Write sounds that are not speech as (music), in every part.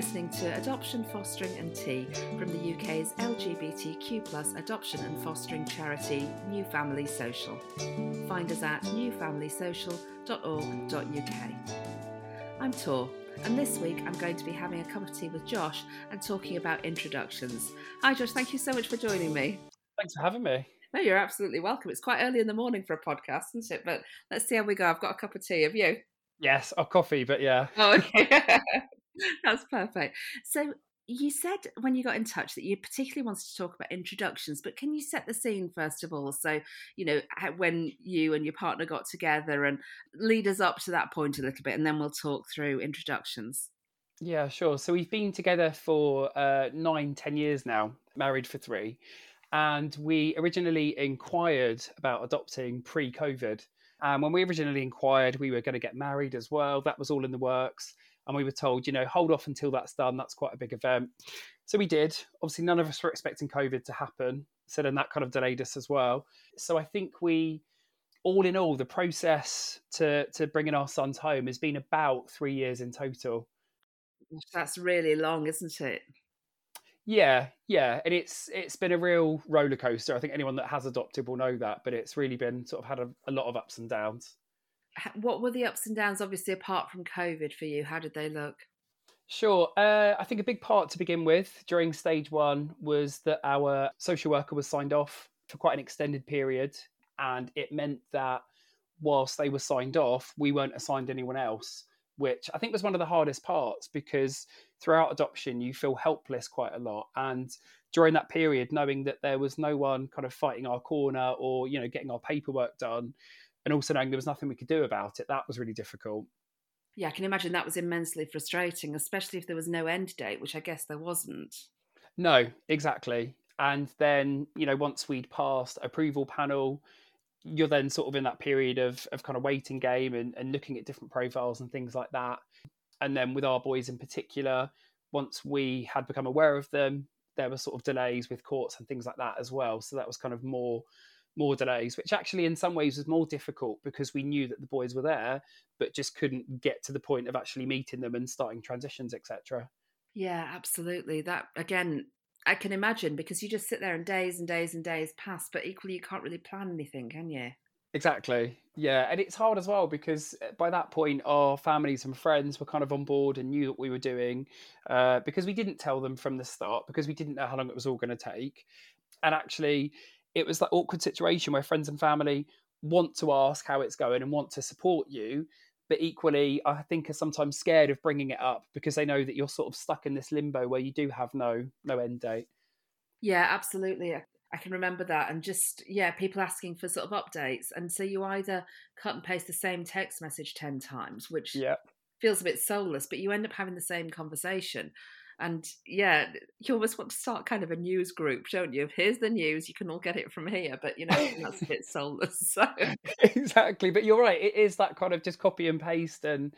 listening to Adoption, Fostering and Tea from the UK's LGBTQ plus adoption and fostering charity New Family Social. Find us at newfamilysocial.org.uk. I'm Tor, and this week I'm going to be having a cup of tea with Josh and talking about introductions. Hi Josh, thank you so much for joining me. Thanks for having me. No, you're absolutely welcome. It's quite early in the morning for a podcast, isn't it? But let's see how we go. I've got a cup of tea. Have you? Yes, a coffee, but yeah. Oh, (laughs) okay. That's perfect. So you said when you got in touch that you particularly wanted to talk about introductions, but can you set the scene first of all? So, you know, when you and your partner got together and lead us up to that point a little bit, and then we'll talk through introductions. Yeah, sure. So we've been together for uh, nine, ten years now, married for three. And we originally inquired about adopting pre COVID. And when we originally inquired, we were going to get married as well. That was all in the works and we were told, you know, hold off until that's done. That's quite a big event. So we did. Obviously, none of us were expecting COVID to happen. So then that kind of delayed us as well. So I think we, all in all, the process to to bringing our sons home has been about three years in total. That's really long, isn't it? Yeah, yeah, and it's it's been a real roller coaster. I think anyone that has adopted will know that, but it's really been sort of had a, a lot of ups and downs what were the ups and downs, obviously, apart from COVID for you? How did they look? Sure. Uh, I think a big part to begin with during stage one was that our social worker was signed off for quite an extended period. And it meant that whilst they were signed off, we weren't assigned anyone else, which I think was one of the hardest parts because throughout adoption, you feel helpless quite a lot. And during that period, knowing that there was no one kind of fighting our corner or, you know, getting our paperwork done, and also knowing there was nothing we could do about it, that was really difficult. Yeah, I can imagine that was immensely frustrating, especially if there was no end date, which I guess there wasn't. No, exactly. And then, you know, once we'd passed approval panel, you're then sort of in that period of, of kind of waiting game and, and looking at different profiles and things like that. And then with our boys in particular, once we had become aware of them, there were sort of delays with courts and things like that as well. So that was kind of more more delays, which actually in some ways was more difficult because we knew that the boys were there, but just couldn't get to the point of actually meeting them and starting transitions, etc. Yeah, absolutely. That again, I can imagine because you just sit there and days and days and days pass, but equally you can't really plan anything, can you? Exactly. Yeah, and it's hard as well because uh, by that point our families and friends were kind of on board and knew what we were doing uh, because we didn't tell them from the start because we didn't know how long it was all going to take. And actually, it was that awkward situation where friends and family want to ask how it's going and want to support you but equally i think are sometimes scared of bringing it up because they know that you're sort of stuck in this limbo where you do have no no end date. Yeah absolutely. I can remember that. And just yeah people asking for sort of updates. And so you either cut and paste the same text message 10 times which yeah. feels a bit soulless but you end up having the same conversation and yeah, you almost want to start kind of a news group, don't you? Here's the news, you can all get it from here, but you know, (laughs) that's a bit soulless. (laughs) So. exactly. But you're right, it is that kind of just copy and paste and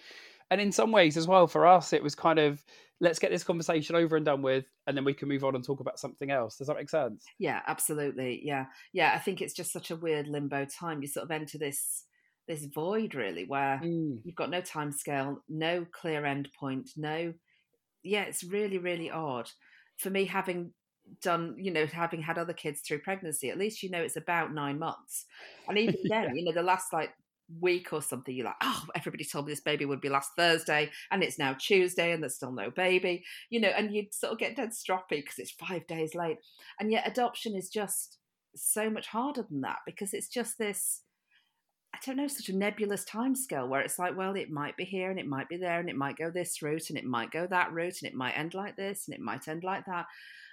and in some ways as well for us it was kind of let's get this conversation over and done with and then we can move on and talk about something else does that make sense yeah absolutely yeah yeah i think it's just such a weird limbo time you sort of enter this this void really where mm. you've got no time scale no clear end point no yeah, it's really, really odd. For me, having done, you know, having had other kids through pregnancy, at least you know it's about nine months. And even (laughs) then, yeah. you know, the last like week or something, you're like, oh, everybody told me this baby would be last Thursday, and it's now Tuesday, and there's still no baby, you know, and you sort of get dead stroppy because it's five days late. And yet, adoption is just so much harder than that because it's just this I don't know, such a nebulous timescale where it's like, well, it might be here and it might be there and it might go this route and it might go that route and it might end like this and it might end like that.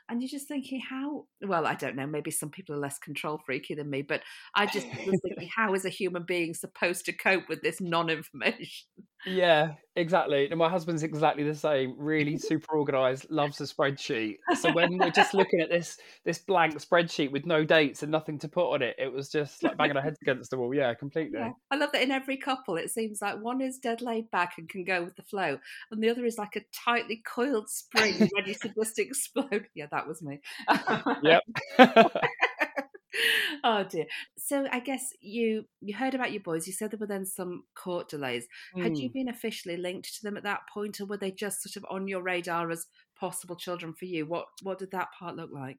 And you're just thinking how well i don't know maybe some people are less control freaky than me but i just (laughs) was thinking how is a human being supposed to cope with this non-information yeah exactly and my husband's exactly the same really super organized loves a spreadsheet so when we're just looking at this this blank spreadsheet with no dates and nothing to put on it it was just like banging our heads against the wall yeah completely yeah. i love that in every couple it seems like one is dead laid back and can go with the flow and the other is like a tightly coiled spring ready to just explode yeah that that was me. (laughs) yep. (laughs) (laughs) oh dear. So I guess you you heard about your boys. You said there were then some court delays. Mm. Had you hmm. been officially linked to them at that point, or were they just sort of on your radar as possible children for you? What what did that part look like?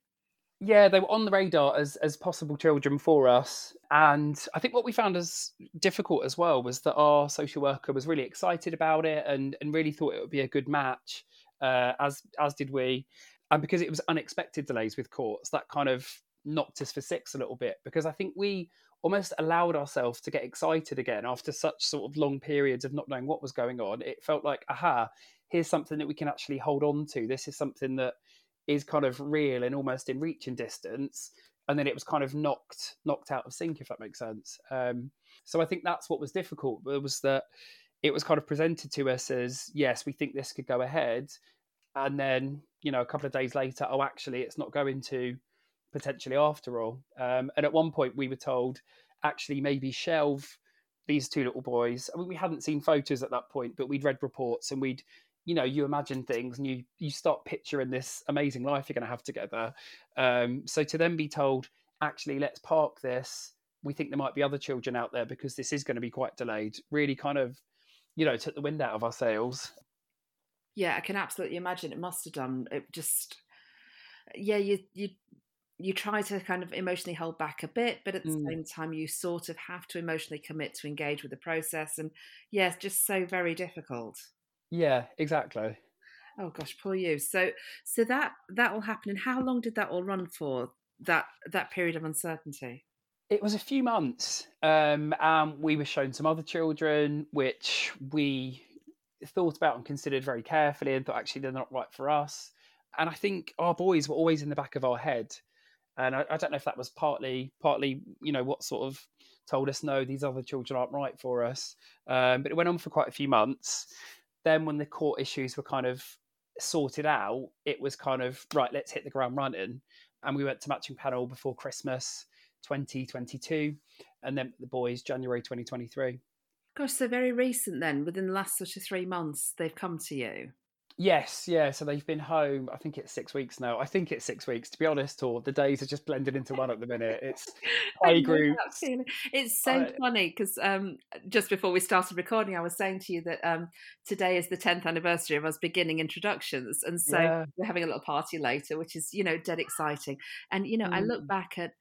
Yeah, they were on the radar as as possible children for us, and I think what we found as difficult as well was that our social worker was really excited about it and and really thought it would be a good match, uh, as as did we, and because it was unexpected delays with courts, that kind of knocked us for six a little bit because I think we almost allowed ourselves to get excited again after such sort of long periods of not knowing what was going on. It felt like, aha, here's something that we can actually hold on to. This is something that is kind of real and almost in reach and distance. And then it was kind of knocked knocked out of sync, if that makes sense. Um, so I think that's what was difficult. Was that it was kind of presented to us as yes, we think this could go ahead, and then you know a couple of days later, oh, actually, it's not going to potentially after all. Um, and at one point, we were told actually maybe shelve these two little boys. I mean, we hadn't seen photos at that point, but we'd read reports and we'd, you know, you imagine things and you you start picturing this amazing life you're going to have together. Um, so to then be told, actually, let's park this. We think there might be other children out there because this is going to be quite delayed. Really, kind of, you know, took the wind out of our sails. Yeah, I can absolutely imagine it must have done. It just, yeah, you you you try to kind of emotionally hold back a bit, but at the mm. same time, you sort of have to emotionally commit to engage with the process. And yes, yeah, just so very difficult. Yeah, exactly. Oh gosh, poor you. So, so that that all happened. And how long did that all run for? That that period of uncertainty. It was a few months. Um, and we were shown some other children, which we thought about and considered very carefully, and thought actually they're not right for us. And I think our boys were always in the back of our head and I, I, don't know if that was partly partly you know what sort of told us no these other children aren't right for us. Um, but it went on for quite a few months. Then when the court issues were kind of sorted out it was kind of right let's hit the ground running. And we went to matching panel before christmas 2022 and then the boys january 2023 gosh so very recent then within the last sort of three months they've come to you Yes, yeah. So they've been home. I think it's six weeks now. I think it's six weeks, to be honest. Or the days are just blended into one at the minute. It's (laughs) play groups. It's so funny because um, just before we started recording, I was saying to you that um, today is the tenth anniversary of us beginning introductions, and so yeah. we're having a little party later, which is you know dead exciting. And you know, mm. I look mm. back at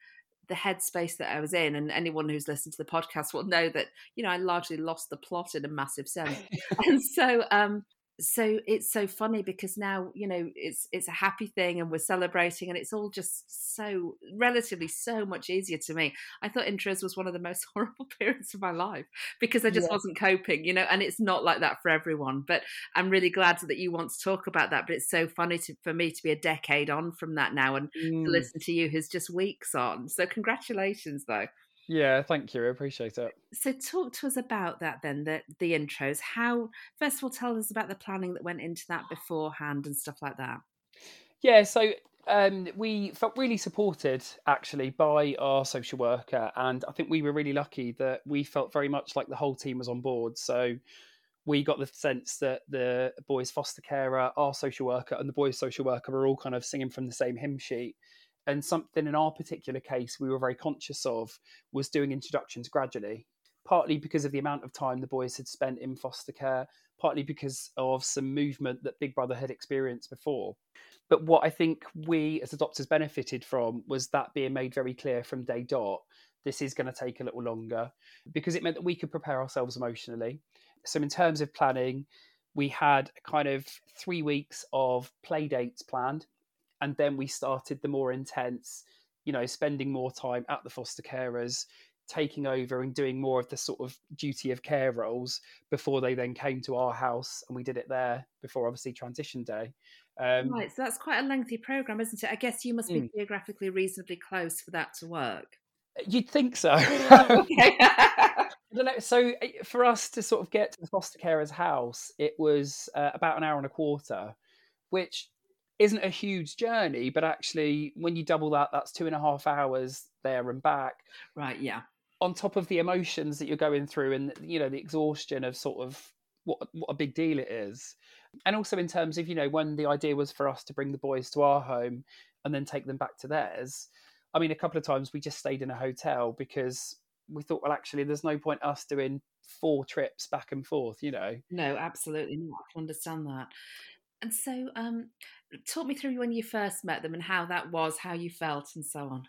the headspace that I was in, and anyone who's listened to the podcast will know that you know I largely lost the plot in a massive sense, (laughs) and so um, so it's so funny because now you know it's it's a happy thing and we're celebrating and it's all just so relatively so much easier to me i thought intros was one of the most (laughs) horrible periods of my life because i just yeah. wasn't coping you know and it's not like that for everyone but i'm really glad that you want to talk about that but it's so funny to, for me to be a decade on from that now and mm. to listen to you who's just weeks on so congratulations though yeah, thank you. I appreciate it. So, talk to us about that then, the the intros. How first of all, tell us about the planning that went into that beforehand and stuff like that. Yeah, so um, we felt really supported actually by our social worker, and I think we were really lucky that we felt very much like the whole team was on board. So we got the sense that the boys' foster carer, our social worker, and the boys' social worker were all kind of singing from the same hymn sheet and something in our particular case we were very conscious of was doing introductions gradually partly because of the amount of time the boys had spent in foster care partly because of some movement that big brother had experienced before. But what i think we as adopters benefited from was that being made very clear from day dot this is going to take a little longer because it meant that we could prepare ourselves emotionally. So in terms of planning we had kind of three weeks of play dates planned and then we started the more intense you know spending more time at the foster carers taking over and doing more of the sort of duty of care roles before they then came to our house and we did it there before obviously transition day um, right so that's quite a lengthy program isn't it i guess you must be mm. geographically reasonably close for that to work you'd think so (laughs) (laughs) I (laughs) don't know. So eh, for us to sort of get to the foster carer's house, it was uh, about an hour and a quarter, which isn't a huge journey, but actually, when you double that, that's two and a half hours there and back. Right. Yeah. On top of the emotions that you're going through, and you know the exhaustion of sort of what what a big deal it is, and also in terms of you know when the idea was for us to bring the boys to our home and then take them back to theirs. I mean, a couple of times we just stayed in a hotel because we thought, well, actually, there's no point us doing four trips back and forth, you know? No, absolutely not. I can understand that. And so, um, talk me through when you first met them and how that was, how you felt, and so on.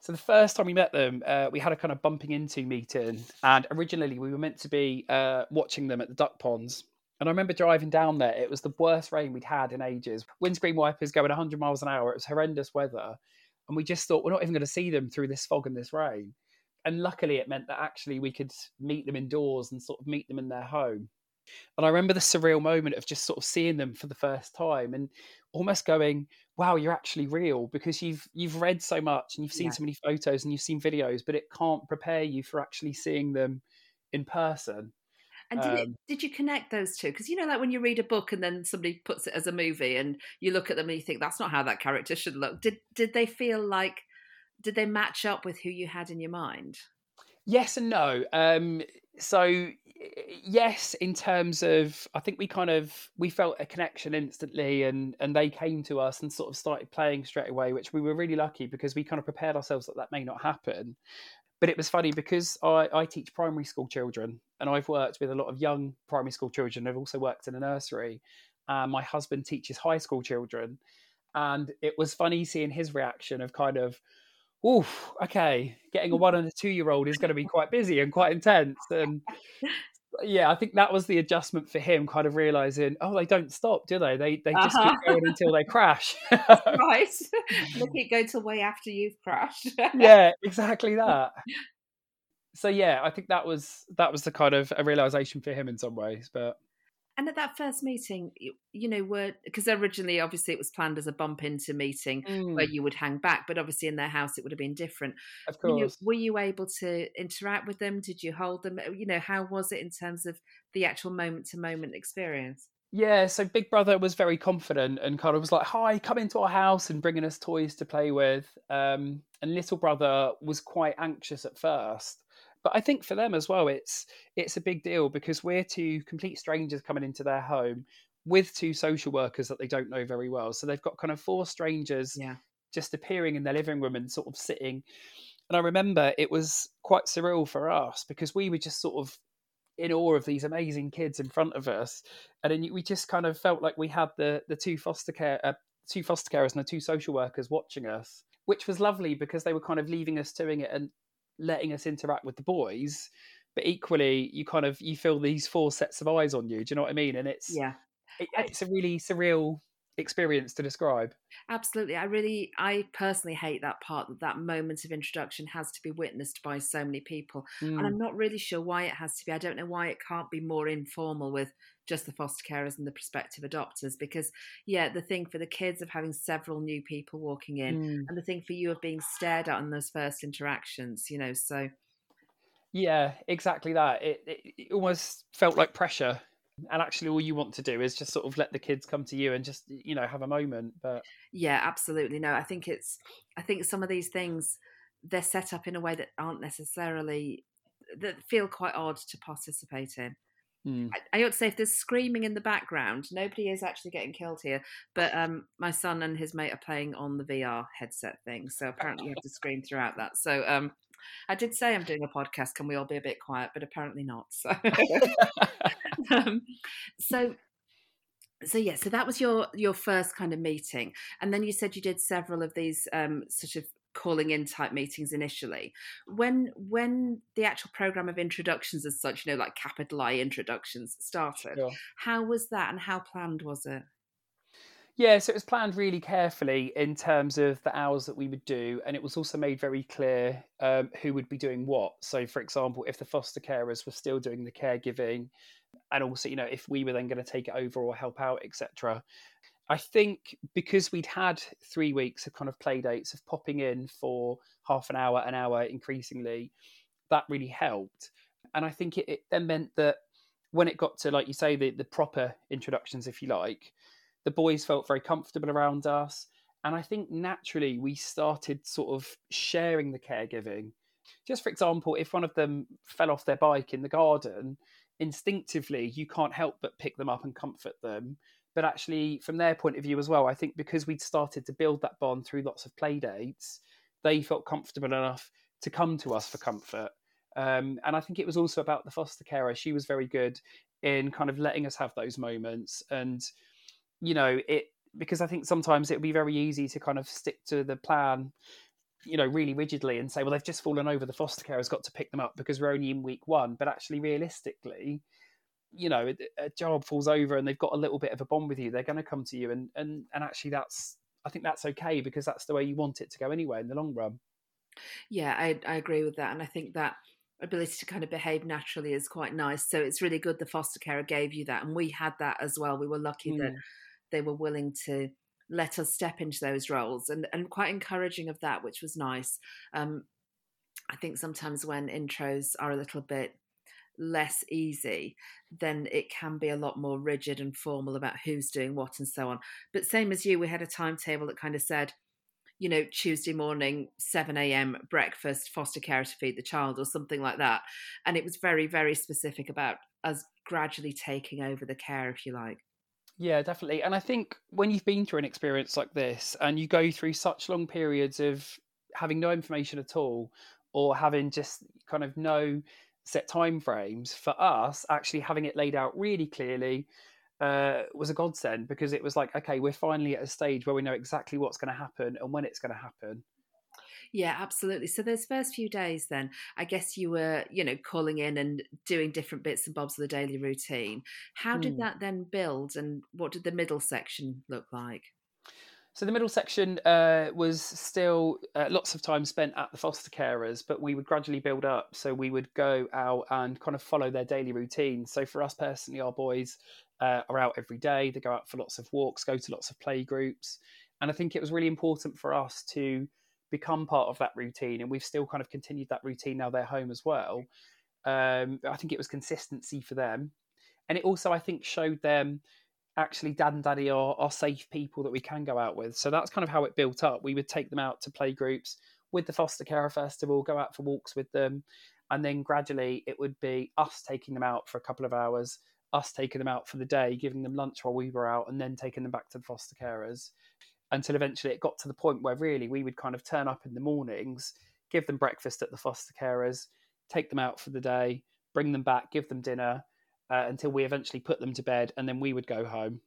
So the first time we met them, uh, we had a kind of bumping into meeting, and originally we were meant to be uh, watching them at the duck ponds. And I remember driving down there. It was the worst rain we'd had in ages. Windscreen wipers going 100 miles an hour. It was horrendous weather, and we just thought we're not even going to see them through this fog and this rain. And luckily, it meant that actually we could meet them indoors and sort of meet them in their home. And I remember the surreal moment of just sort of seeing them for the first time and almost going, "Wow, you're actually real," because you've you've read so much and you've seen yeah. so many photos and you've seen videos, but it can't prepare you for actually seeing them in person. And did, um, it, did you connect those two? Because you know, like when you read a book and then somebody puts it as a movie, and you look at them and you think that's not how that character should look. Did did they feel like? Did they match up with who you had in your mind? Yes and no. Um, so yes in terms of i think we kind of we felt a connection instantly and and they came to us and sort of started playing straight away which we were really lucky because we kind of prepared ourselves that that may not happen. But it was funny because I, I teach primary school children and i've worked with a lot of young primary school children. I've also worked in a nursery and my husband teaches high school children. And it was funny seeing his reaction of kind of oof, okay, getting a one and a two year old is going to be (laughs) quite busy and quite intense. And yeah, I think that was the adjustment for him, kind of realizing, oh, they don't stop, do they? They they just uh-huh. keep going until they (laughs) crash. right. (laughs) Look, it go till way after you've crashed. yeah, exactly that. So yeah, I think that was that was the kind of a realization for him in some ways, but and at that first meeting, you, you know, were because originally, obviously, it was planned as a bump into meeting mm. where you would hang back, but obviously in their house it would have been different. Of course. You know, were you able to interact with them? Did you hold them? You know, how was it in terms of the actual moment to moment experience? Yeah, so Big Brother was very confident and kind of was like, "Hi, come into our house and bringing us toys to play with." Um, and Little Brother was quite anxious at first, but I think for them as well, it's it's a big deal because we're two complete strangers coming into their home with two social workers that they don't know very well. So they've got kind of four strangers yeah. just appearing in their living room and sort of sitting. And I remember it was quite surreal for us because we were just sort of in awe of these amazing kids in front of us, and then we just kind of felt like we had the the two foster care uh, two foster carers and the two social workers watching us, which was lovely because they were kind of leaving us doing it and letting us interact with the boys but equally you kind of you feel these four sets of eyes on you do you know what i mean? And it's yeah. it, it's a really surreal experience to describe absolutely i really i personally hate that part that that moment of introduction has to be witnessed by so many people mm. and i'm not really sure why it has to be i don't know why it can't be more informal with just the foster carers and the prospective adopters because yeah the thing for the kids of having several new people walking in mm. and the thing for you of being stared at in those first interactions you know so yeah exactly that it, it, it almost felt like pressure and actually all you want to do is just sort of let the kids come to you and just you know have a moment but yeah absolutely no i think it's i think some of these things they're set up in a way that aren't necessarily that feel quite odd to participate in Mm. I, I, ought to say, if there's screaming in the background, nobody is actually getting killed here. But um, my son and his mate are playing on the VR headset thing, so apparently you have to scream throughout that. So um, I did say I'm doing a podcast. Can we all be a bit quiet? But apparently not. So, (laughs) (laughs) (laughs) um, so so yeah so that was your your first kind of meeting and then you said you did several of these um, sort of calling in type meetings initially when when the actual program of introductions as such you know like capital i introductions started sure. how was that and how planned was it yeah, so it was planned really carefully in terms of the hours that we would do, and it was also made very clear um, who would be doing what. So, for example, if the foster carers were still doing the caregiving, and also, you know, if we were then going to take it over or help out, etc. I think because we'd had three weeks of kind of play dates of popping in for half an hour, an hour increasingly, that really helped. And I think it, it then meant that when it got to, like you say, the, the proper introductions, if you like, the boys felt very comfortable around us. And I think naturally we started sort of sharing the caregiving. Just for example, if one of them fell off their bike in the garden, instinctively you can't help but pick them up and comfort them but actually from their point of view as well i think because we'd started to build that bond through lots of play dates they felt comfortable enough to come to us for comfort. Um, and I think it was also about the foster carer. She was very good in kind of letting us have those moments. And, you know, it because I think sometimes it would be very easy to kind of stick to the plan, you know, really rigidly and say, well, they've just fallen over. The foster carer has got to pick them up because we're only in week one. But actually, realistically, you know, a job falls over and they've got a little bit of a bond with you. They're going to come to you, and and and actually, that's I think that's okay because that's the way you want it to go anyway in the long run. Yeah, I, I agree with that. And I think that ability to kind of behave naturally is quite nice. So it's really good the foster carer gave you that. And we had that as well. We were lucky mm. that they were willing to let us step into those roles and, and quite encouraging of that, which was nice. Um, I think sometimes when intros are a little bit less easy, then it can be a lot more rigid and formal about who's doing what and so on. But same as you, we had a timetable that kind of said, you know, Tuesday morning, 7 a.m. breakfast, foster care to feed the child, or something like that. And it was very, very specific about us gradually taking over the care, if you like. Yeah, definitely. And I think when you've been through an experience like this and you go through such long periods of having no information at all or having just kind of no set time frames, for us, actually having it laid out really clearly uh, was a godsend because it was like, okay, we're finally at a stage where we know exactly what's going to happen and when it's going to happen. Yeah, absolutely. So those first few days, then I guess you were, you know, calling in and doing different bits and bobs of the daily routine. How did mm. that then build, and what did the middle section look like? So the middle section uh, was still uh, lots of time spent at the foster carers, but we would gradually build up. So we would go out and kind of follow their daily routine. So for us personally, our boys uh, are out every day. They go out for lots of walks, go to lots of play groups. And I think it was really important for us to become part of that routine. And we've still kind of continued that routine now they're home as well. Um, I think it was consistency for them. And it also, I think, showed them actually dad and daddy are, are safe people that we can go out with. So that's kind of how it built up. We would take them out to play groups with the foster carer festival, go out for walks with them. And then gradually it would be us taking them out for a couple of hours us taking them out for the day, giving them lunch while we were out, and then taking them back to the foster carers until eventually it got to the point where really we would kind of turn up in the mornings, give them breakfast at the foster carers, take them out for the day, bring them back, give them dinner uh, until we eventually put them to bed, and then we would go home.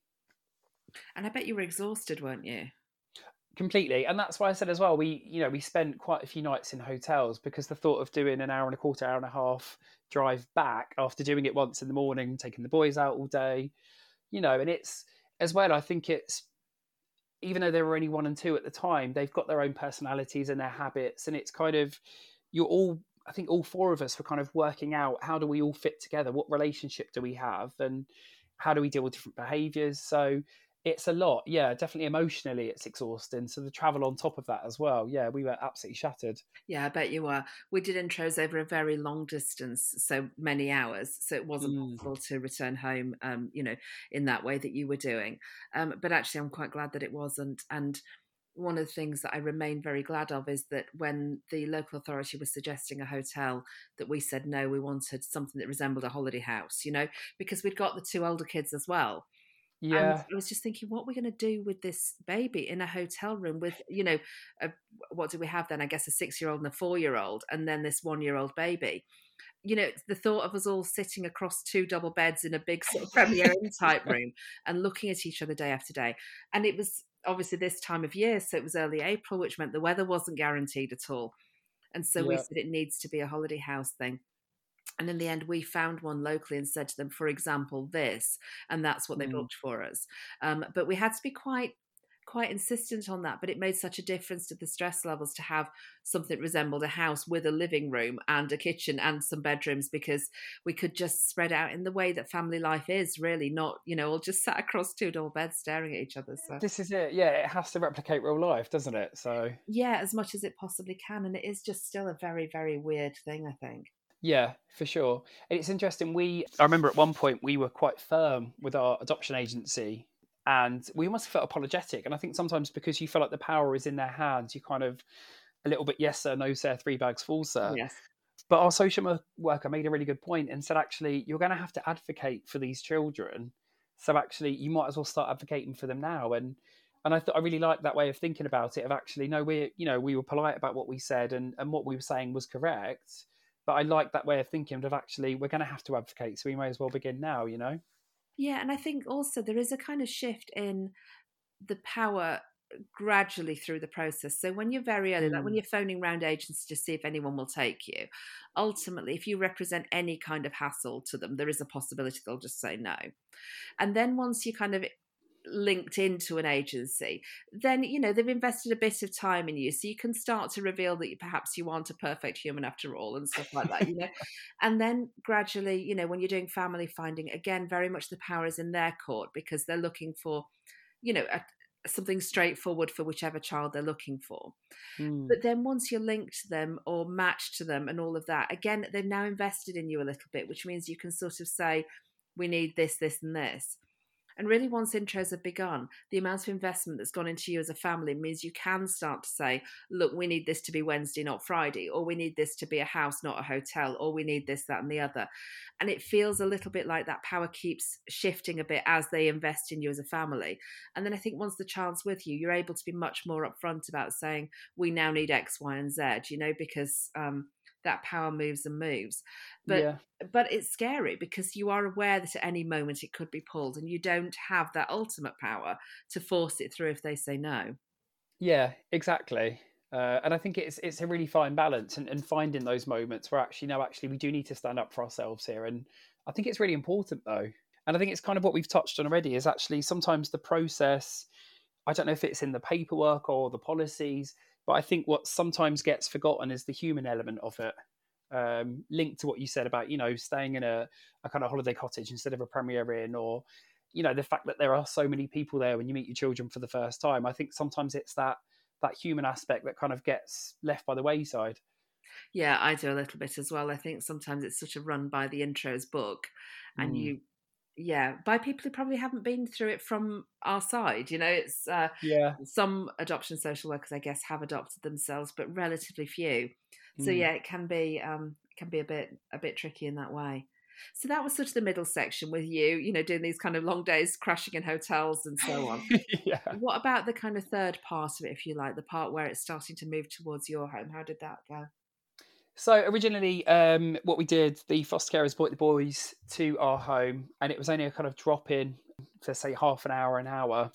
And I bet you were exhausted, weren't you? completely and that's why i said as well we you know we spent quite a few nights in hotels because the thought of doing an hour and a quarter hour and a half drive back after doing it once in the morning taking the boys out all day you know and it's as well i think it's even though they were only one and two at the time they've got their own personalities and their habits and it's kind of you're all i think all four of us were kind of working out how do we all fit together? What relationship do we have? And how do we deal with different behaviors? So it's a lot yeah definitely emotionally it's exhausting so the travel on top of that as well yeah we were absolutely shattered yeah i bet you were we did intros over a very long distance so many hours so it wasn't mm. possible to return home um you know in that way that you were doing um but actually i'm quite glad that it wasn't and one of the things that I remain very glad of is that when the local authority was suggesting a hotel, that we said no, we wanted something that resembled a holiday house, you know, because we'd got the two older kids as well. Yeah. And I was just thinking, what are we going to do with this baby in a hotel room with, you know, a, what do we have then? I guess a six year old and a four year old, and then this one year old baby. You know, the thought of us all sitting across two double beds in a big sort of Premier Inn (laughs) type room and looking at each other day after day. And it was obviously this time of year, so it was early April, which meant the weather wasn't guaranteed at all. And so yeah. we said it needs to be a holiday house thing. And in the end, we found one locally and said to them, for example, this, and that's what they mm. booked for us. Um, but we had to be quite quite insistent on that but it made such a difference to the stress levels to have something that resembled a house with a living room and a kitchen and some bedrooms because we could just spread out in the way that family life is really not you know all just (laughs) sat across two double beds staring at each other so this is it yeah it has to replicate real life doesn't it so yeah as much as it possibly can and it is just still a very very weird thing i think yeah, for sure. And it's interesting. We, I remember at one point we were quite firm with our adoption agency, and we almost felt apologetic. And I think sometimes because you feel like the power is in their hands, you kind of a little bit yes sir, no sir, three bags full sir. Yes. But our social worker made a really good point and said, actually, you're going to have to advocate for these children. So actually, you might as well start advocating for them now. And and I thought I really liked that way of thinking about it. Of actually, no, we you know we were polite about what we said, and and what we were saying was correct. But I like that way of thinking of actually we're going to have to advocate, so we may as well begin now. You know. Yeah, and I think also there is a kind of shift in the power gradually through the process. So when you're very early, mm. like when mm. you're phoning round agents to see if anyone will take you, ultimately, if you represent any kind of hassle to them, there is a possibility they'll just say no. And then once you kind of linked into an agency, then you know they've invested a bit of time in you, so you can start to reveal that you, perhaps you aren't a perfect human after all, and stuff like that. You know, (laughs) and then gradually, you know, when you're doing family finding, again, very much the power is in their court because they're looking for, you know, a, something straightforward for whichever child they're looking for. Mm. But then once you're linked to them or matched to them and all of that, again, they've now invested in you a little bit, which means you can sort of say, we need this, this, and this. And really, once intros have begun, the amount of investment that's gone into you as a family means you can start to say, look, we need this to be Wednesday, not Friday, or we need this to be a house, not a hotel, or we need this, that, and the other. And it feels a little bit like that power keeps shifting a bit as they invest in you as a family. And then I think once the child's with you, you're able to be much more upfront about saying, we now need X, Y, and Z, you know, because um, that power moves and moves but yeah. but it's scary because you are aware that at any moment it could be pulled and you don't have that ultimate power to force it through if they say no yeah exactly uh, and I think it's it's a really fine balance and, and finding those moments where actually no actually we do need to stand up for ourselves here and I think it's really important though and I think it's kind of what we've touched on already is actually sometimes the process I don't know if it's in the paperwork or the policies but I think what sometimes gets forgotten is the human element of it. Um, linked to what you said about you know staying in a, a kind of holiday cottage instead of a premier inn or you know the fact that there are so many people there when you meet your children for the first time i think sometimes it's that that human aspect that kind of gets left by the wayside yeah i do a little bit as well i think sometimes it's sort of run by the intros book and mm. you yeah by people who probably haven't been through it from our side you know it's uh, yeah. some adoption social workers i guess have adopted themselves but relatively few. Mm. so yeah it can be um can be a bit a bit tricky in that way. So that was sort of the middle section with you you know doing these kind of long days crashing in hotels and so on. (laughs) Yeah. What about the kind of third part of it if you like the part where it's starting to move towards your home? How did that go so originally, um, what we did, the foster carers brought the boys to our home, and it was only a kind of drop in for say half an hour, an hour.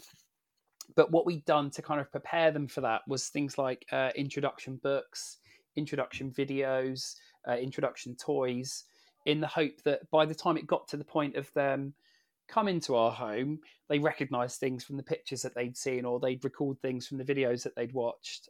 But what we'd done to kind of prepare them for that was things like uh, introduction books, introduction videos, uh, introduction toys, in the hope that by the time it got to the point of them coming to our home, they recognised things from the pictures that they'd seen, or they'd record things from the videos that they'd watched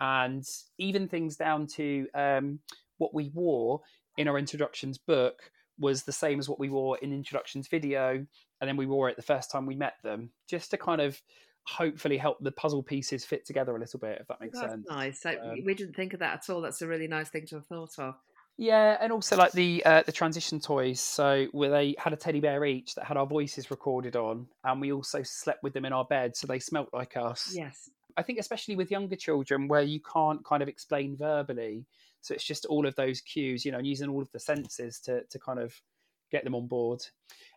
and even things down to um, what we wore in our introductions book was the same as what we wore in introductions video and then we wore it the first time we met them just to kind of hopefully help the puzzle pieces fit together a little bit if that makes That's sense nice so um, we didn't think of that at all that's a really nice thing to have thought of yeah, and also like the uh, the transition toys. So where they had a teddy bear each that had our voices recorded on, and we also slept with them in our bed, so they smelt like us. Yes. I think especially with younger children where you can't kind of explain verbally. So it's just all of those cues, you know, and using all of the senses to to kind of get them on board.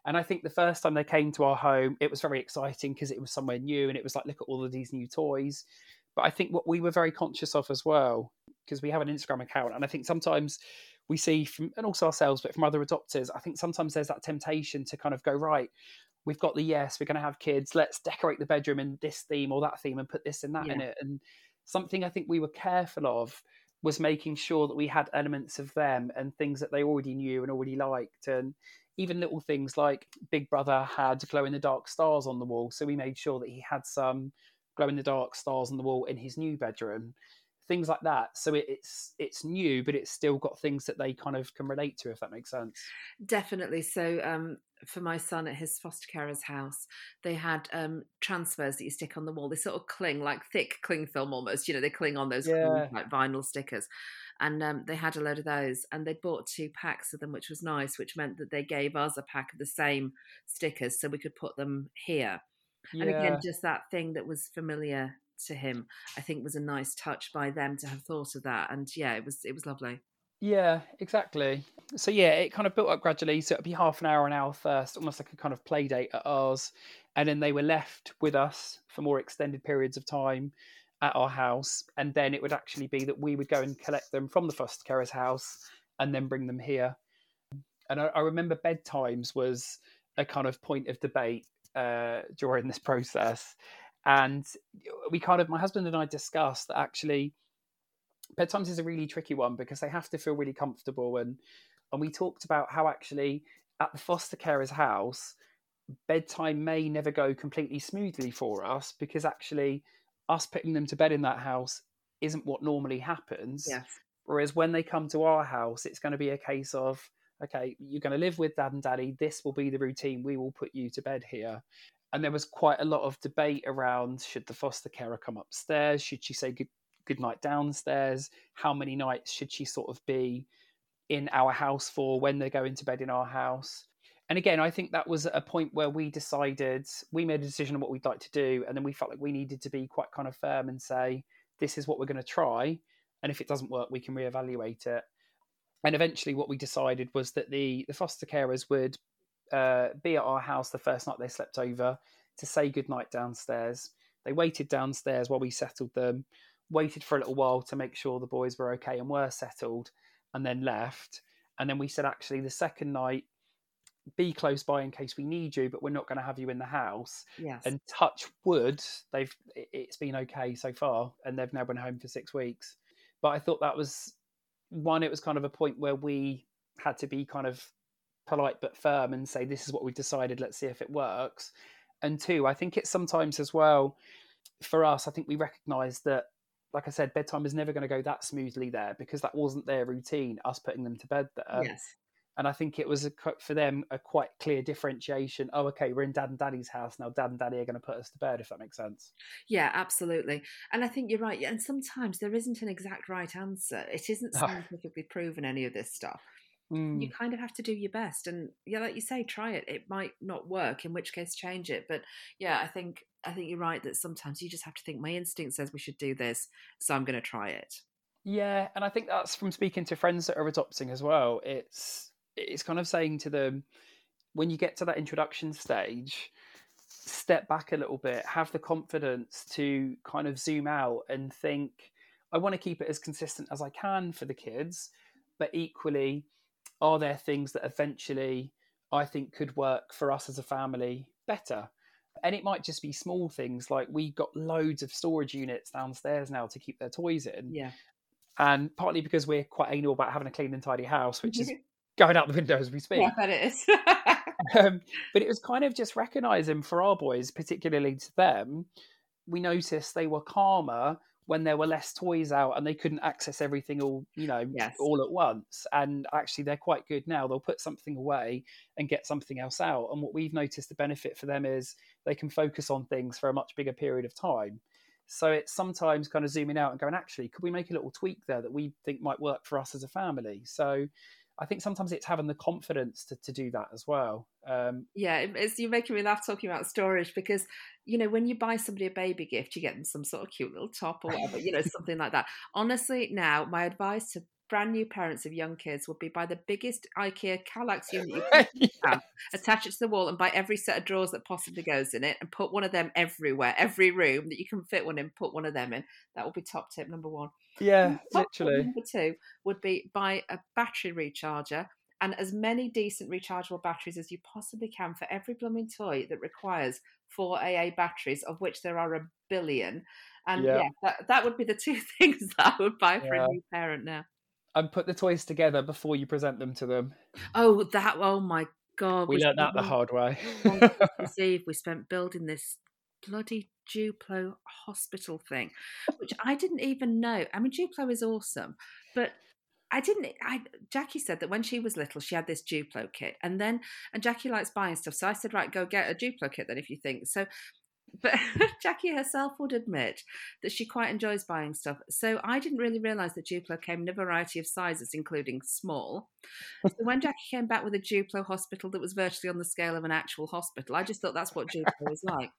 And I think the first time they came to our home, it was very exciting because it was somewhere new and it was like, look at all of these new toys. But I think what we were very conscious of as well, because we have an Instagram account, and I think sometimes we see from, and also ourselves, but from other adopters, I think sometimes there's that temptation to kind of go, right, we've got the yes, we're going to have kids. Let's decorate the bedroom in this theme or that theme and put this and that yeah. in it. And something I think we were careful of was making sure that we had elements of them and things that they already knew and already liked. And even little things like Big Brother had glow in the dark stars on the wall. So we made sure that he had some glow in the dark stars on the wall in his new bedroom things like that. So it, it's it's new, but it's still got things that they kind of can relate to, if that makes sense. Definitely. So um, for my son at his foster carer's house, they had um, transfers that you stick on the wall. They sort of cling like thick cling film almost. You know, they cling on those yeah. like vinyl stickers. And um, they had a load of those, and they bought two packs of them, which was nice. Which meant that they gave us a pack of the same stickers, so we could put them here. Yeah. And again, just that thing that was familiar to him, I think was a nice touch by them to have thought of that. And yeah, it was it was lovely. Yeah, exactly. So yeah, it kind of built up gradually. So it'd be half an hour, an hour first, almost like a kind of play date at ours, and then they were left with us for more extended periods of time at our house, and then it would actually be that we would go and collect them from the foster carer's house and then bring them here. And I, I remember bedtimes was a kind of point of debate uh, during this process, and we kind of my husband and I discussed that actually bedtimes is a really tricky one because they have to feel really comfortable and and we talked about how actually at the foster carer's house bedtime may never go completely smoothly for us because actually us putting them to bed in that house isn't what normally happens. Yes. whereas when they come to our house it's going to be a case of okay you're going to live with dad and daddy. This will be the routine. We will put you to bed here. And there was quite a lot of debate around should the foster carer come upstairs? Should she say good good night downstairs how many nights should she sort of be in our house for when they're going to bed in our house? And again i think that was a point where we decided we made a decision on what we'd like to do and then we felt like we needed to be quite kind of firm and say this is what we're going to try and if it doesn't work we can reevaluate it. And eventually what we decided was that the the foster carers would uh, be at our house the first night they slept over to say goodnight downstairs. They waited downstairs while we settled them waited for a little while to make sure the boys were okay and were settled, and then left. And then we said, actually, the second night, be close by in case we need you, but we're not going to have you in the house. Yes. And touch wood, they've it's been okay so far, and they've now been home for six weeks. But I thought that was one. It was kind of a point where we had to be kind of polite but firm and say, "This is what we've decided. Let's see if it works." And two, I think it's sometimes as well for us. I think we recognise that like I said, bedtime is never going to go that smoothly there because that wasn't their routine. Us putting them to bed there. Yes. And I think it was a, for them a quite clear differentiation. Oh, okay, we're in dad and daddy's house now. Dad and daddy are going to put us to bed, if that makes sense. Yeah, absolutely. And I think you're right. And sometimes there isn't an exact right answer. It isn't (laughs) oh. scientifically proven any of this stuff. Mm. You kind of have to do your best, and yeah, like you say, try it. It might not work, in which case change it. But yeah, I think I think you're right that sometimes you just have to think my instinct says we should do this, so I'm going to try it. Yeah, and I think that's from speaking to friends that are adopting as well. It's it's kind of saying to them when you get to that introduction stage, step back a little bit, have the confidence to kind of zoom out and think, I want to keep it as consistent as I can for the kids, but equally, are there things that eventually I think could work for us as a family better? and it might just be small things like we've got loads of storage units downstairs now to keep their toys in. Yeah. And partly because we're quite anal about having a clean and tidy house, which is (laughs) going out the window as we speak. Yeah, that is. (laughs) um, but it was kind of just recognizing for our boys, particularly to them, we noticed they were calmer when there were less toys out and they couldn't access everything all you know yes. all at once and actually they're quite good now they'll put something away and get something else out and what we've noticed the benefit for them is they can focus on things for a much bigger period of time so it's sometimes kind of zooming out and going actually could we make a little tweak there that we think might work for us as a family so I think sometimes it's having the confidence to, to do that as well. Um, yeah, it's you're making me laugh talking about storage because you know when you buy somebody a baby gift, you get them some sort of cute little top or whatever, you know, (laughs) something like that. Honestly, now my advice to brand new parents of young kids would be buy the biggest IKEA Kallax unit you can, (laughs) yeah. attach it to the wall, and buy every set of drawers that possibly goes in it, and put one of them everywhere, every room that you can fit one in. Put one of them in. That will be top tip number one. Yeah, literally. Number two would be buy a battery recharger and as many decent rechargeable batteries as you possibly can for every blooming toy that requires four AA batteries, of which there are a billion. And yeah, yeah that, that would be the (laughs) two things that I would buy for yeah. a new parent now and put the toys together before you present them to them. Oh, that! Oh my god! We, we learned that the hard way. (laughs) (laughs) Eve, we spent building this bloody Duplo hospital thing, which I didn't even know. I mean, Duplo is awesome, but I didn't. I Jackie said that when she was little, she had this Duplo kit, and then and Jackie likes buying stuff, so I said, right, go get a Duplo kit then if you think so. But (laughs) Jackie herself would admit that she quite enjoys buying stuff. So I didn't really realise that Duplo came in a variety of sizes, including small. So when Jackie came back with a Duplo hospital that was virtually on the scale of an actual hospital, I just thought that's what Duplo was like.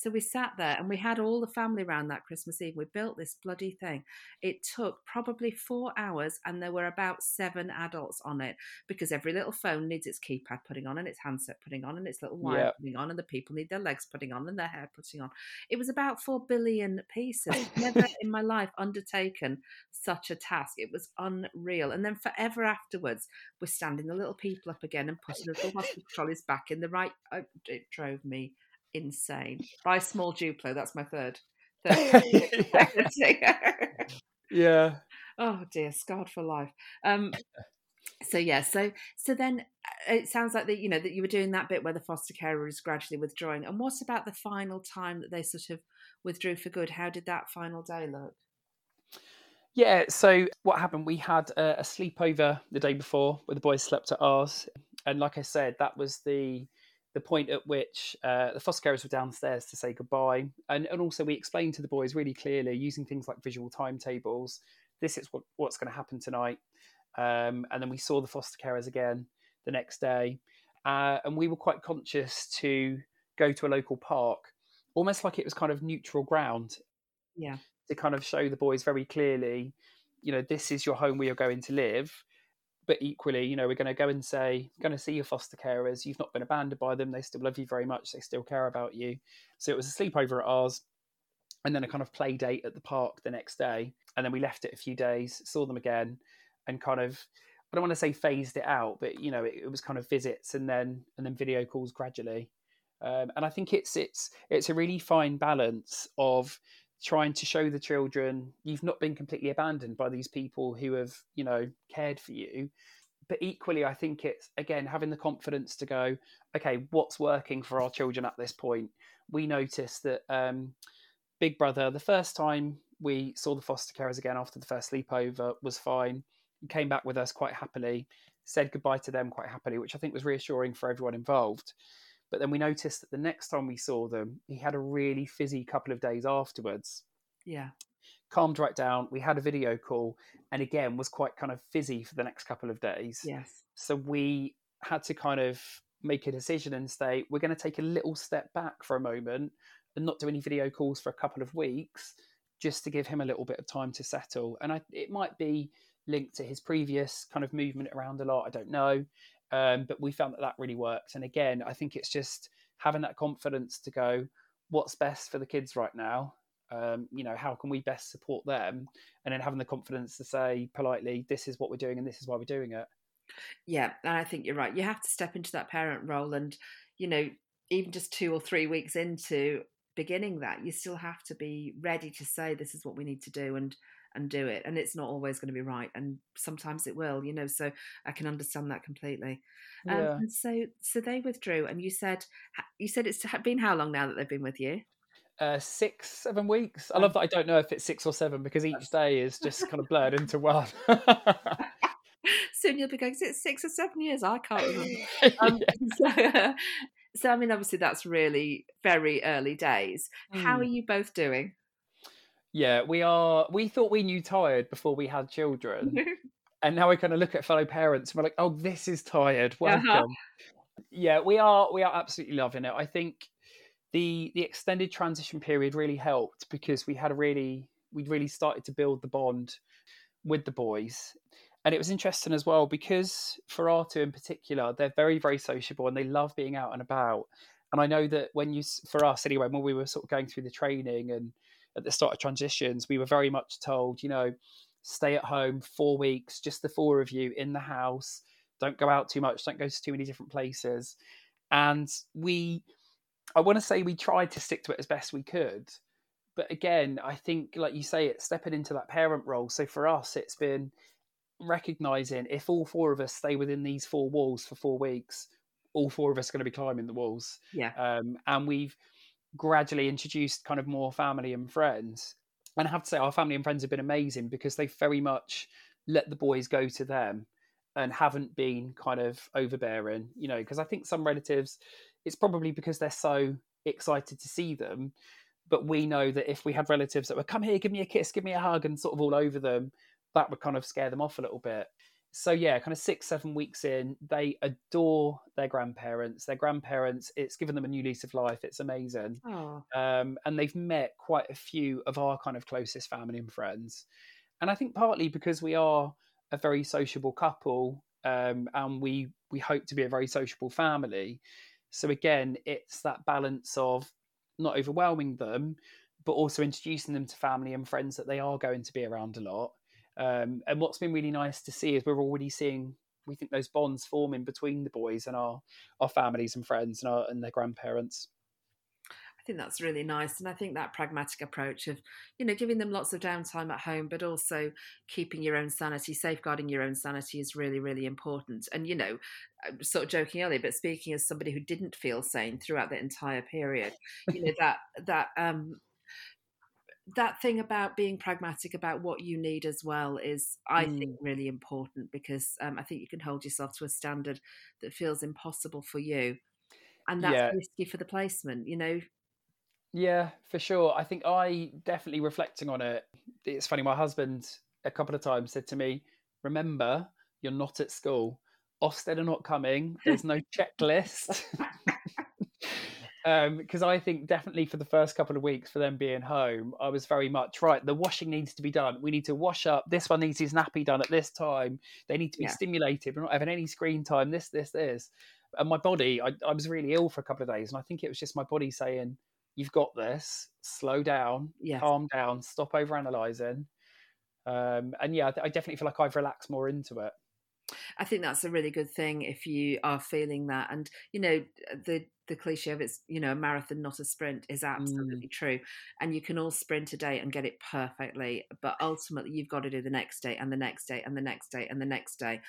So we sat there and we had all the family around that Christmas Eve. We built this bloody thing. It took probably four hours and there were about seven adults on it because every little phone needs its keypad putting on and its handset putting on and its little wire putting on and the people need their legs putting on and their hair putting on. It was about four billion pieces. (laughs) Never in my life undertaken such a task. It was unreal. And then forever afterwards, we're standing the little people up again and putting the (laughs) hospital trolleys back in the right. Oh, it drove me insane. Buy small Duplo. That's my third. third (laughs) (laughs) yeah. Oh dear, scarred for life. Um, so yeah, so so then uh, it sounds like that you know that you were doing that bit where the foster carer was gradually withdrawing. And what about the final time that they sort of withdrew for good? How did that final day look? Yeah, so what happened? We had a, a sleepover the day before where the boys slept at ours, and like I said, that was the the point at which uh, the foster carers were downstairs to say goodbye. And, and also, we explained to the boys really clearly using things like visual timetables this is what, what's going to happen tonight. Um, and then we saw the foster carers again the next day. Uh, and we were quite conscious to go to a local park, almost like it was kind of neutral ground. Yeah. To kind of show the boys very clearly, you know, this is your home where you're going to live but equally, you know, we're going to go and say, going to see your foster carers. You've not been abandoned by them. They still love you very much. They still care about you. So it was a sleepover at ours, and then a kind of play date at the park the next day. And then we left it a few days, saw them again, and kind of, I don't want to say phased it out, but you know, it, it was kind of visits and then and then video calls gradually. Um, and I think it's it's it's a really fine balance of trying to show the children you've not been completely abandoned by these people who have you know cared for you. But equally i think it's again having the confidence to go okay what's working for our children at this point? We noticed that um, big brother the first time we saw the foster carers again after the first sleepover was fine. He came back with us quite happily said goodbye to them quite happily which i think was reassuring for everyone involved but then we noticed that the next time we saw them, he had a really fizzy couple of days afterwards. Yeah. Calmed right down. We had a video call and again was quite kind of fizzy for the next couple of days. Yes. So we had to kind of make a decision and say, we're going to take a little step back for a moment and not do any video calls for a couple of weeks just to give him a little bit of time to settle. And I, it might be linked to his previous kind of movement around a lot. I don't know. Um, but we found that that really worked. And again, I think it's just having that confidence to go, what's best for the kids right now? Um, you know, how can we best support them? And then having the confidence to say politely, this is what we're doing and this is why we're doing it. Yeah, and I think you're right. You have to step into that parent role, and you know, even just two or three weeks into beginning that, you still have to be ready to say, "This is what we need to do," and and do it and it's not always going to be right and sometimes it will you know so i can understand that completely um, yeah. and so so they withdrew and you said you said it's been how long now that they've been with you uh, six, seven weeks. I love that I don't know if it's six or seven because each (laughs) day is just kind of blurred into one. (laughs) Soon you'll be going, it's six or seven years. I can't remember. (laughs) Um, so, so, I mean, obviously, that's really very early days. Mm. How are you both doing? Yeah, we are. We thought we knew tired before we had children, (laughs) and now we kind of look at fellow parents and we're like, "Oh, this is tired. Uh-huh. Welcome." Uh-huh. Yeah, we are. We are absolutely loving it. I think the the extended transition period really helped because we had a really we'd really started to build the bond with the boys and it was interesting as well because for R2 in particular, they're very, very sociable and they love being out and about. And I know that when you, for us anyway, when we were sort of going through the training and at the start of transitions, we were very much told, you know, stay at home four weeks, just the four of you in the house. Don't go out too much. Don't go to too many different places. And we, I want to say we tried to stick to it as best we could. But again, I think, like you say, it's stepping into that parent role. So for us, it's been recognizing if all four of us stay within these four walls for four weeks, all four of us are going to be climbing the walls. Yeah. Um, and we've gradually introduced kind of more family and friends. And I have to say, our family and friends have been amazing because they very much let the boys go to them and haven't been kind of overbearing, you know, because I think some relatives, it's probably because they're so excited to see them. But we know that if we had relatives that were, come here, give me a kiss, give me a hug, and sort of all over them, that would kind of scare them off a little bit. So yeah, kind of six, seven weeks in, they adore their grandparents. Their grandparents, it's given them a new lease of life. It's amazing. Um, and they've met quite a few of our kind of closest family and friends. And I think partly because we are a very sociable couple, um, and we we hope to be a very sociable family. So again, it's that balance of not overwhelming them, but also introducing them to family and friends that they are going to be around a lot um, and what's been really nice to see is we're already seeing we think those bonds forming between the boys and our our families and friends and our and their grandparents. I think that's really nice, and I think that pragmatic approach of you know giving them lots of downtime at home, but also keeping your own sanity, safeguarding your own sanity is really really important. And you know, I'm sort of joking earlier, but speaking as somebody who didn't feel sane throughout the entire period, you know (laughs) that that um, that thing about being pragmatic about what you need as well is, I mm. think, really important because um, I think you can hold yourself to a standard that feels impossible for you, and that's yeah. risky for the placement. You know. Yeah, for sure. I think I definitely reflecting on it. It's funny. My husband a couple of times said to me, "Remember, you're not at school. Ofsted are not coming. There's no (laughs) checklist." (laughs) because um, I think definitely for the first couple of weeks for them being home, I was very much right. The washing needs to be done. We need to wash up. This one needs his nappy done at this time. They need to be yeah. stimulated. We're not having any screen time. This, this, this. And my body, I, I was really ill for a couple of days, and I think it was just my body saying, "You've got this. Slow down. Yes. Calm down. Stop over analyzing." Um, and yeah, I, I definitely feel like I've relaxed more into it. I think that's a really good thing if you are feeling that. And you know, the the cliche of it's you know a marathon, not a sprint, is absolutely mm. true. And you can all sprint a day and get it perfectly, but ultimately you've got to do the next day and the next day and the next day and the next day.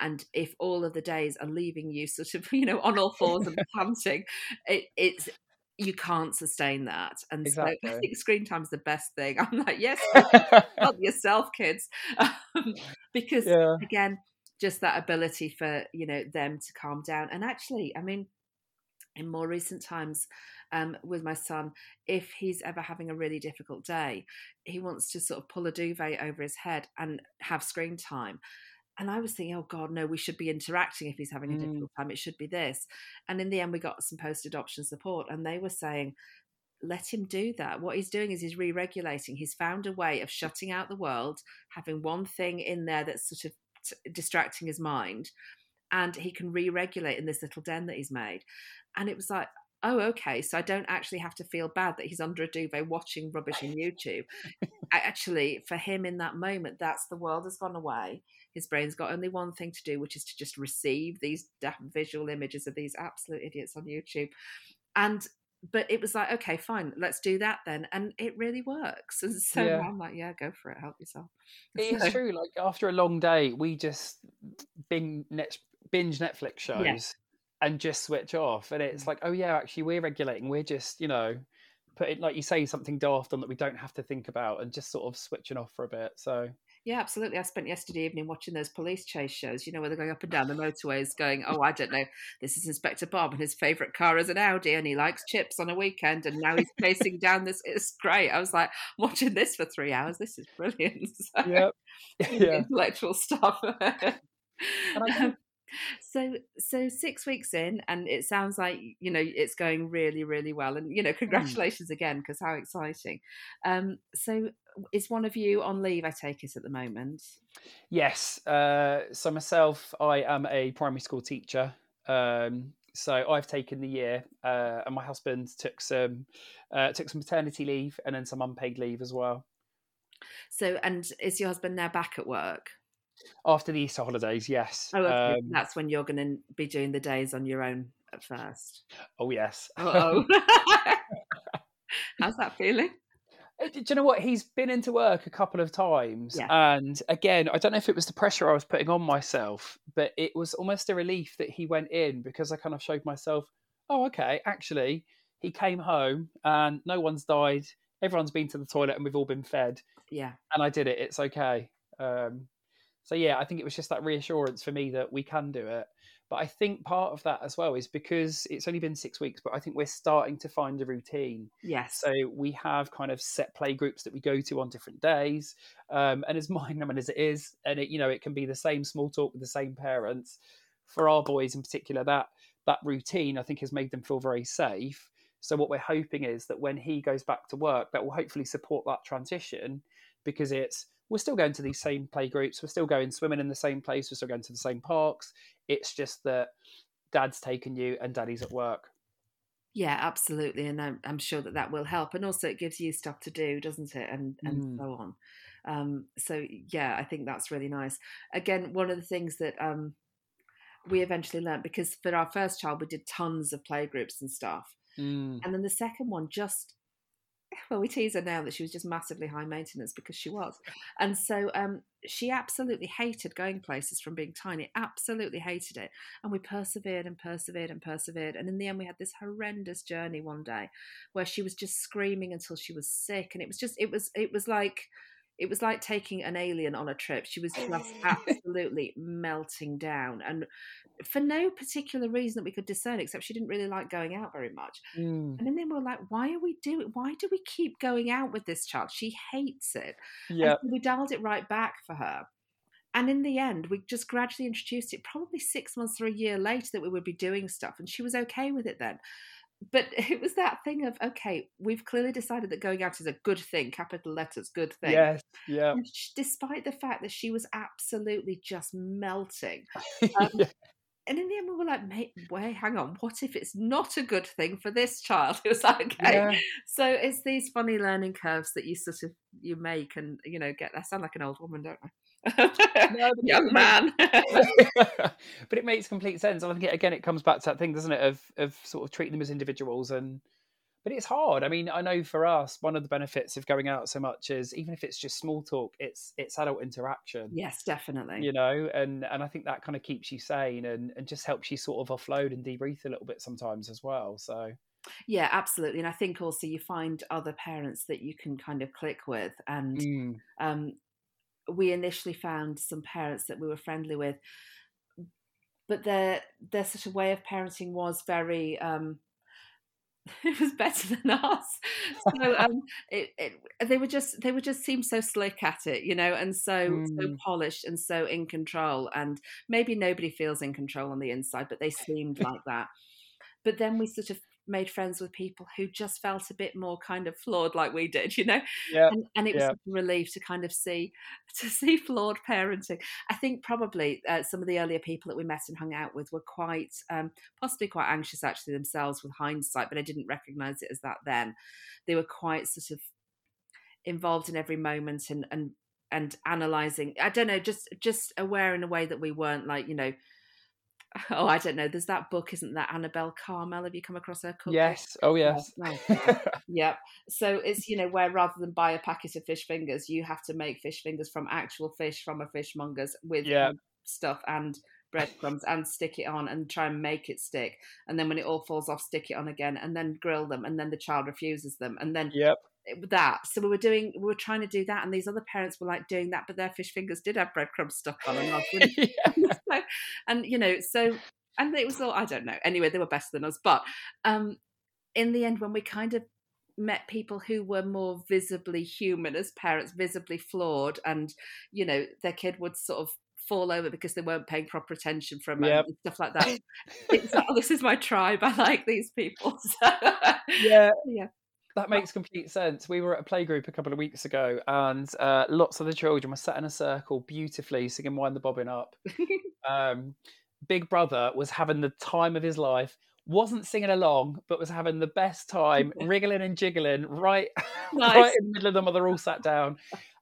And if all of the days are leaving you sort of (laughs) you know on all fours and (laughs) panting, it, it's you can't sustain that. And (laughs) exactly. so I think screen time's the best thing. I'm like, yes, help yourself, kids. Um, because yeah. again, just that ability for you know them to calm down and actually i mean in more recent times um, with my son, if he's ever having a really difficult day, he wants to sort of pull a duvet over his head and have screen time. And I was thinking, oh God, no, we should be interacting if he's having a mm. difficult time. It should be this. And in the end, we got some post adoption support, and they were saying, let him do that. What he's doing is he's re regulating. He's found a way of shutting out the world, having one thing in there that's sort of distracting his mind and he can re-regulate in this little den that he's made and it was like oh okay so i don't actually have to feel bad that he's under a duvet watching rubbish on (laughs) youtube actually for him in that moment that's the world has gone away his brain's got only one thing to do which is to just receive these visual images of these absolute idiots on youtube and but it was like, okay, fine, let's do that then. And it really works. And so yeah. I'm like, yeah, go for it, help yourself. It (laughs) so. is true. Like after a long day, we just binge, binge Netflix shows yeah. and just switch off. And it's mm. like, oh yeah, actually we're regulating. We're just, you know, putting like you say something daft on that we don't have to think about and just sort of switching off for a bit. So yeah, absolutely. I spent yesterday evening watching those police chase shows, you know, where they're going up and down the motorways going, oh, I don't know, this is Inspector Bob and his favourite car is an Audi and he likes chips on a weekend and now he's chasing down this. It's great. I was like, watching this for three hours. This is brilliant. (laughs) So, yep. (laughs) yeah. Intellectual stuff. So so six weeks in and it sounds like you know it's going really really well and you know mm. congratulations mm. again because how exciting um so is one of you on leave i take it at the moment yes uh so myself i am a primary school teacher um so I've taken the year, uh, and my husband took some uh, took some maternity leave and then some unpaid leave as well. So, and is your husband now back at work? After the Easter holidays, yes. Oh, okay. um, that's when you're going to be doing the days on your own at first. Oh, yes. Oh, (laughs) (laughs) how's that feeling? Uh, do you know what? He's been into work a couple of times. Yeah. And again, I don't know if it was the pressure I was putting on myself, but it was almost a relief that he went in because I kind of showed myself, oh, okay, actually, he came home and no one's died. Everyone's been to the toilet and we've all been fed. Yeah. And I did it. It's okay. Um, so yeah, I think it was just that reassurance for me that we can do it. But I think part of that as well is because it's only been six weeks, but I think we're starting to find a routine. Yes. So we have kind of set play groups that we go to on different days. Um, and as (laughs) mind numbing as it is, and it, you know, it can be the same small talk with the same parents. For our boys in particular, that that routine I think has made them feel very safe. So what we're hoping is that when he goes back to work, that will hopefully support that transition because it's we're still going to these same play groups, we're still going swimming in the same place, we're still going to the same parks. It's just that dad's taken you and daddy's at work. Yeah, absolutely, and I'm, I'm sure that that will help, and also it gives you stuff to do, doesn't it, and and mm. so on. Um, so yeah, I think that's really nice. Again, one of the things that um, we eventually learned because for our first child we did tons of play groups and stuff, mm. and then the second one just (laughs) well, we tease her now that she was just massively high maintenance because she was. And so um, she absolutely hated going places from being tiny, absolutely hated it. And we persevered and persevered and persevered. And in the end, we had this horrendous journey one day where she was just screaming until she was sick. And it was just, it was, it was like, it was like taking an alien on a trip. She was just (laughs) absolutely melting down. And for no particular reason that we could discern, except she didn't really like going out very much. Mm. And then we were like, why are we doing? It? Why do we keep going out with this child? She hates it. Yeah, so we dialed it right back for her. And in the end, we just gradually introduced it. Probably six months or a year later, that we would be doing stuff, and she was okay with it then but (laughs) it was that thing of okay we've clearly decided that going out is a good thing capital letters good thing yes yeah she, despite the fact that she was absolutely just melting (laughs) um, yeah and in the end, we were like, mate, wait, hang on, what if it's not a good thing for this child? (laughs) It was like, okay. Yeah. So it's these funny learning curves that you sort of you make, and you know, get. I sound like an old woman, don't I? (laughs) Young man. (laughs) but it makes complete sense. I think again, it comes back to that thing, doesn't it, of of sort of treating them as individuals and but it's hard. I mean, I know for us, one of the benefits of going out so much is even if it's just small talk, it's it's adult interaction. Yes, definitely. You know, and and I think that kind of keeps you sane and and just helps you sort of offload and debrief a little bit sometimes as well. So. Yeah, absolutely, and I think also you find other parents that you can kind of click with, and mm. um, we initially found some parents that we were friendly with, but their their sort of way of parenting was very um, (laughs) it was better than us. So (laughs) um, it, it, they were just they would just seem so slick at it, you know, and so mm. so polished and so in control. And maybe nobody feels in control on the inside, but they seemed like that. But then we sort of made friends with people who just felt a bit more kind of flawed like we did you know? Yeah and, and it was yep. a relief to kind of see (laughs) to see flawed parenting. I think probably uh, some of the earlier people that we met and hung out with were quite um, possibly quite anxious actually themselves with hindsight but i didn't recognize it as that then. They were quite sort of involved in every moment and and and analyzing i don't know just just aware in a way that we weren't like you know oh, I don't know. There's that book, isn't that Annabel Karmel? Have you come across her cookbook? Yes. Oh, yes. (laughs) yep. So it's you know where rather than buy a packet of fish fingers, you have to make fish fingers from actual fish from a fishmonger's with yeah. stuff and breadcrumbs and stick it on and try and make it stick. And then when it all falls off, stick it on again and then grill them. And then the child refuses them. And then yep that. So we were doing, we were trying to do that, and these other parents were like doing that, but their fish fingers did have breadcrumbs stuck on them. (laughs) (laughs) so, and you know, so and it was all I don't know. Anyway, they were better than us, but um, in the end, when we kind of met people who were more visibly human as parents, visibly flawed, and you know, their kid would sort of fall over because they weren't paying proper attention from yep. and stuff like that. it's like, oh, this is my tribe. I like these people. (laughs) So, yeah, yeah. That makes complete sense. We were at a playgroup a couple of weeks ago, and uh, lots of the children were sat in a circle beautifully singing "Wind the Bobbin Up." (laughs) um, Big Brother was having the time of his life, wasn't singing along, but was having the best time, (laughs) wriggling and jiggling right, (laughs) nice. right in the middle of them while they're all sat down.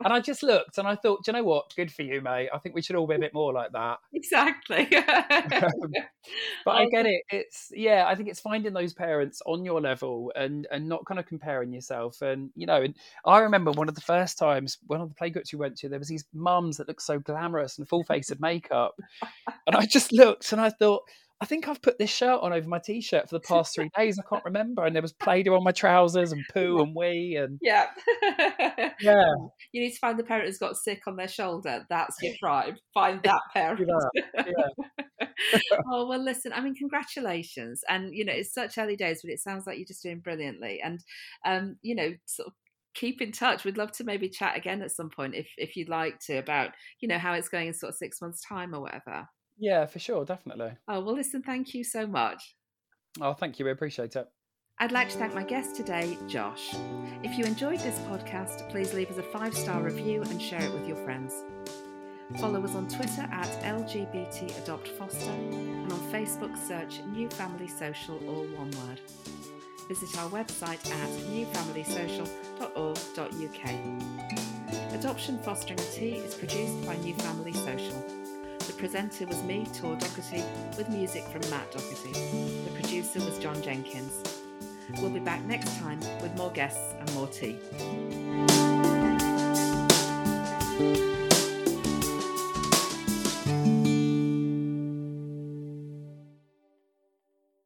And I just looked and I thought, do you know what? Good for you, mate. I think we should all be a bit more like that. (laughs) Exactly. but I get oh. it. It's yeah, I think it's finding those parents on your level and and not kind of comparing yourself. And you know, and I remember one of the first times one of the playgroups we went to, there was these mums that looked so glamorous and full face of makeup. and I just looked and I thought, I think I've put this shirt on over my t-shirt for the past three (laughs) days. I can't remember, and there was Play-Doh on my trousers and poo and wee and yeah, yeah. (laughs) You need to find the parent who's got sick on their shoulder. That's your tribe. Find (laughs) that parent. yeah. oh well, listen. I mean, congratulations, and you know, it's such early days, but it sounds like you're just doing brilliantly. And um, you know, sort of keep in touch. We'd love to maybe chat again at some point if if you'd like to about you know how it's going in sort of six months' time or whatever. Yeah, for sure, definitely. Oh well, listen. Thank you so much. Oh, thank you. We appreciate it. I'd like to thank my guest today, Josh. If you enjoyed this podcast, please leave us a five star review and share it with your friends. Follow us on Twitter at LGBT Adopt Foster and on Facebook search New Family Social, all one word. Visit our website at newfamilysocial.org.uk. Adoption Fostering Tea is produced by New Family Social. The presenter was me, Tor Doherty, with music from Matt Doherty. The producer was John Jenkins. We'll be back next time with more guests and more tea.